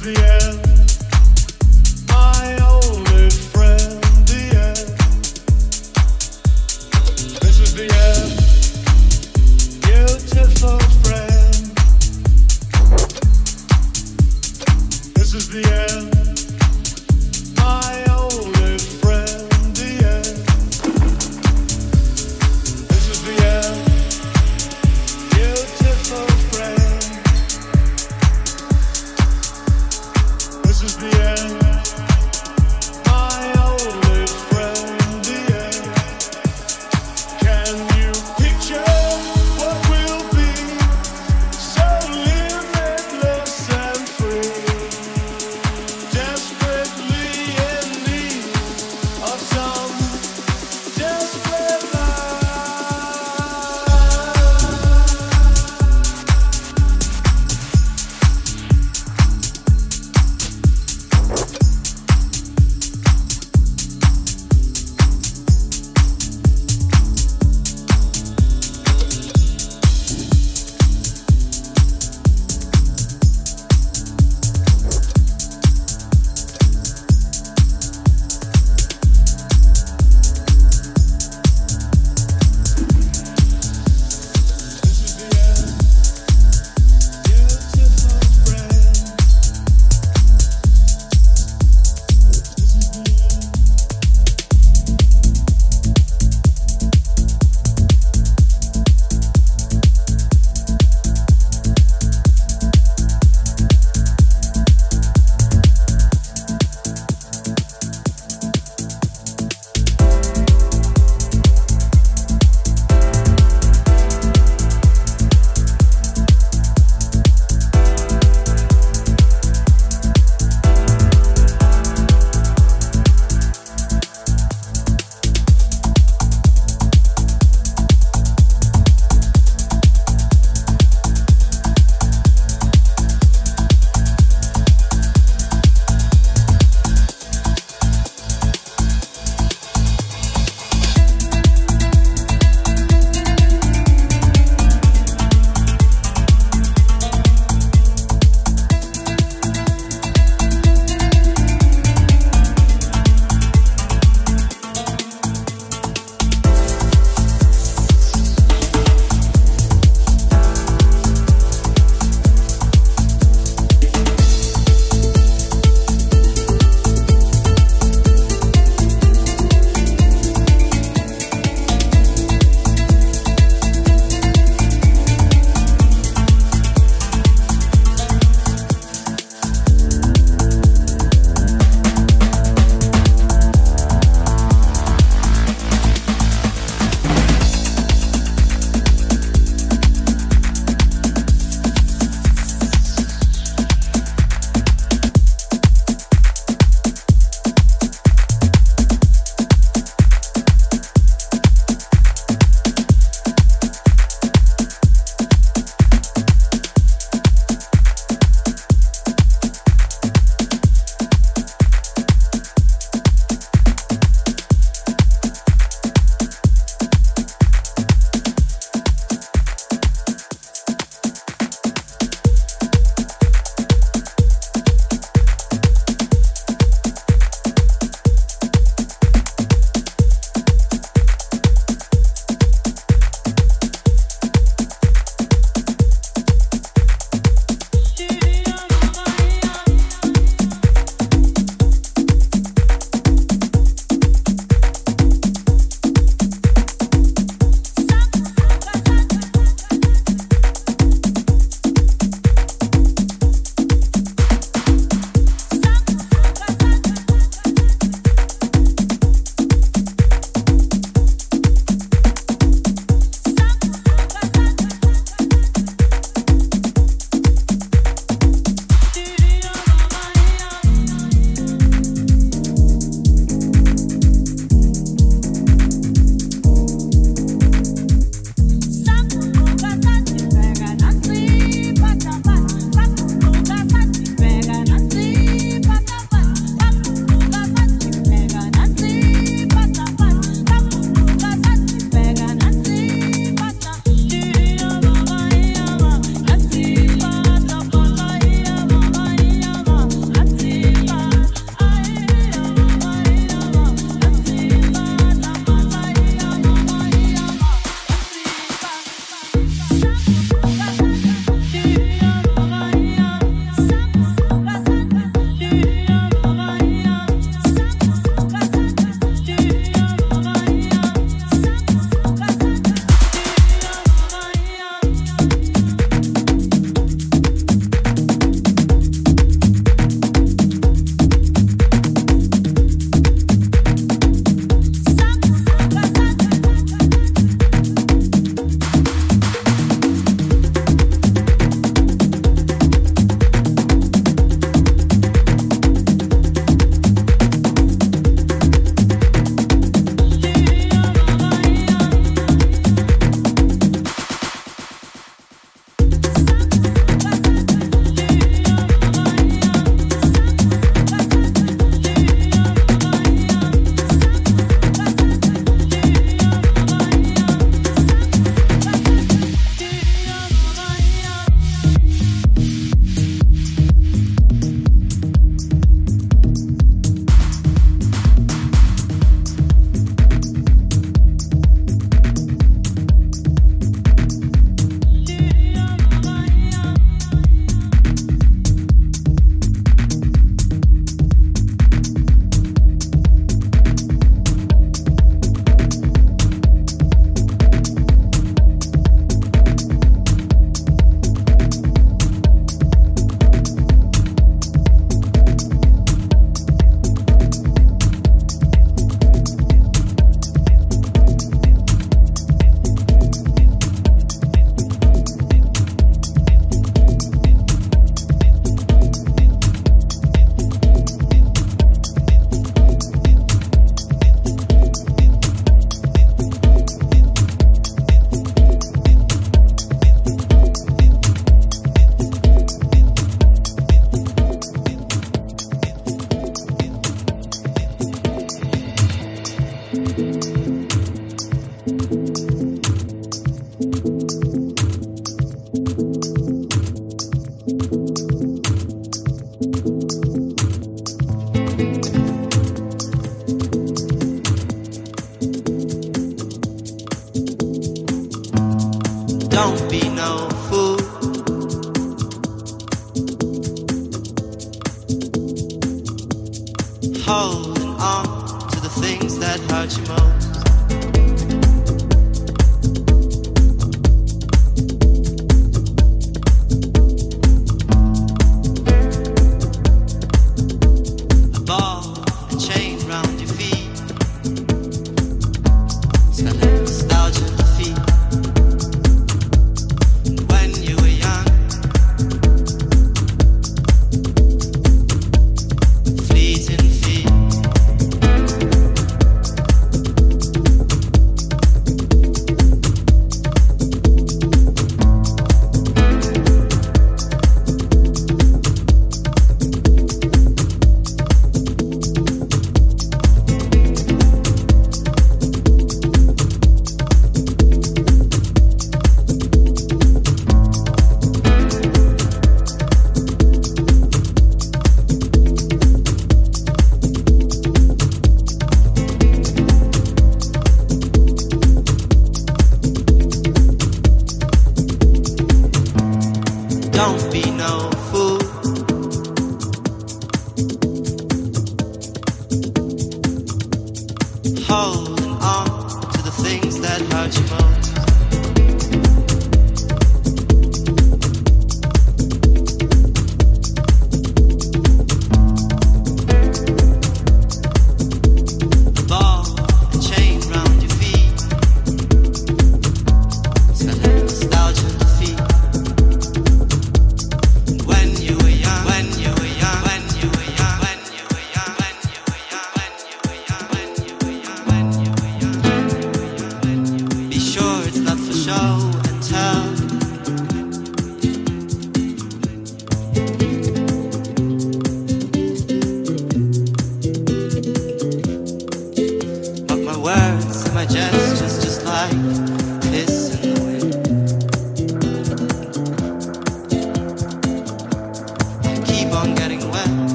the end.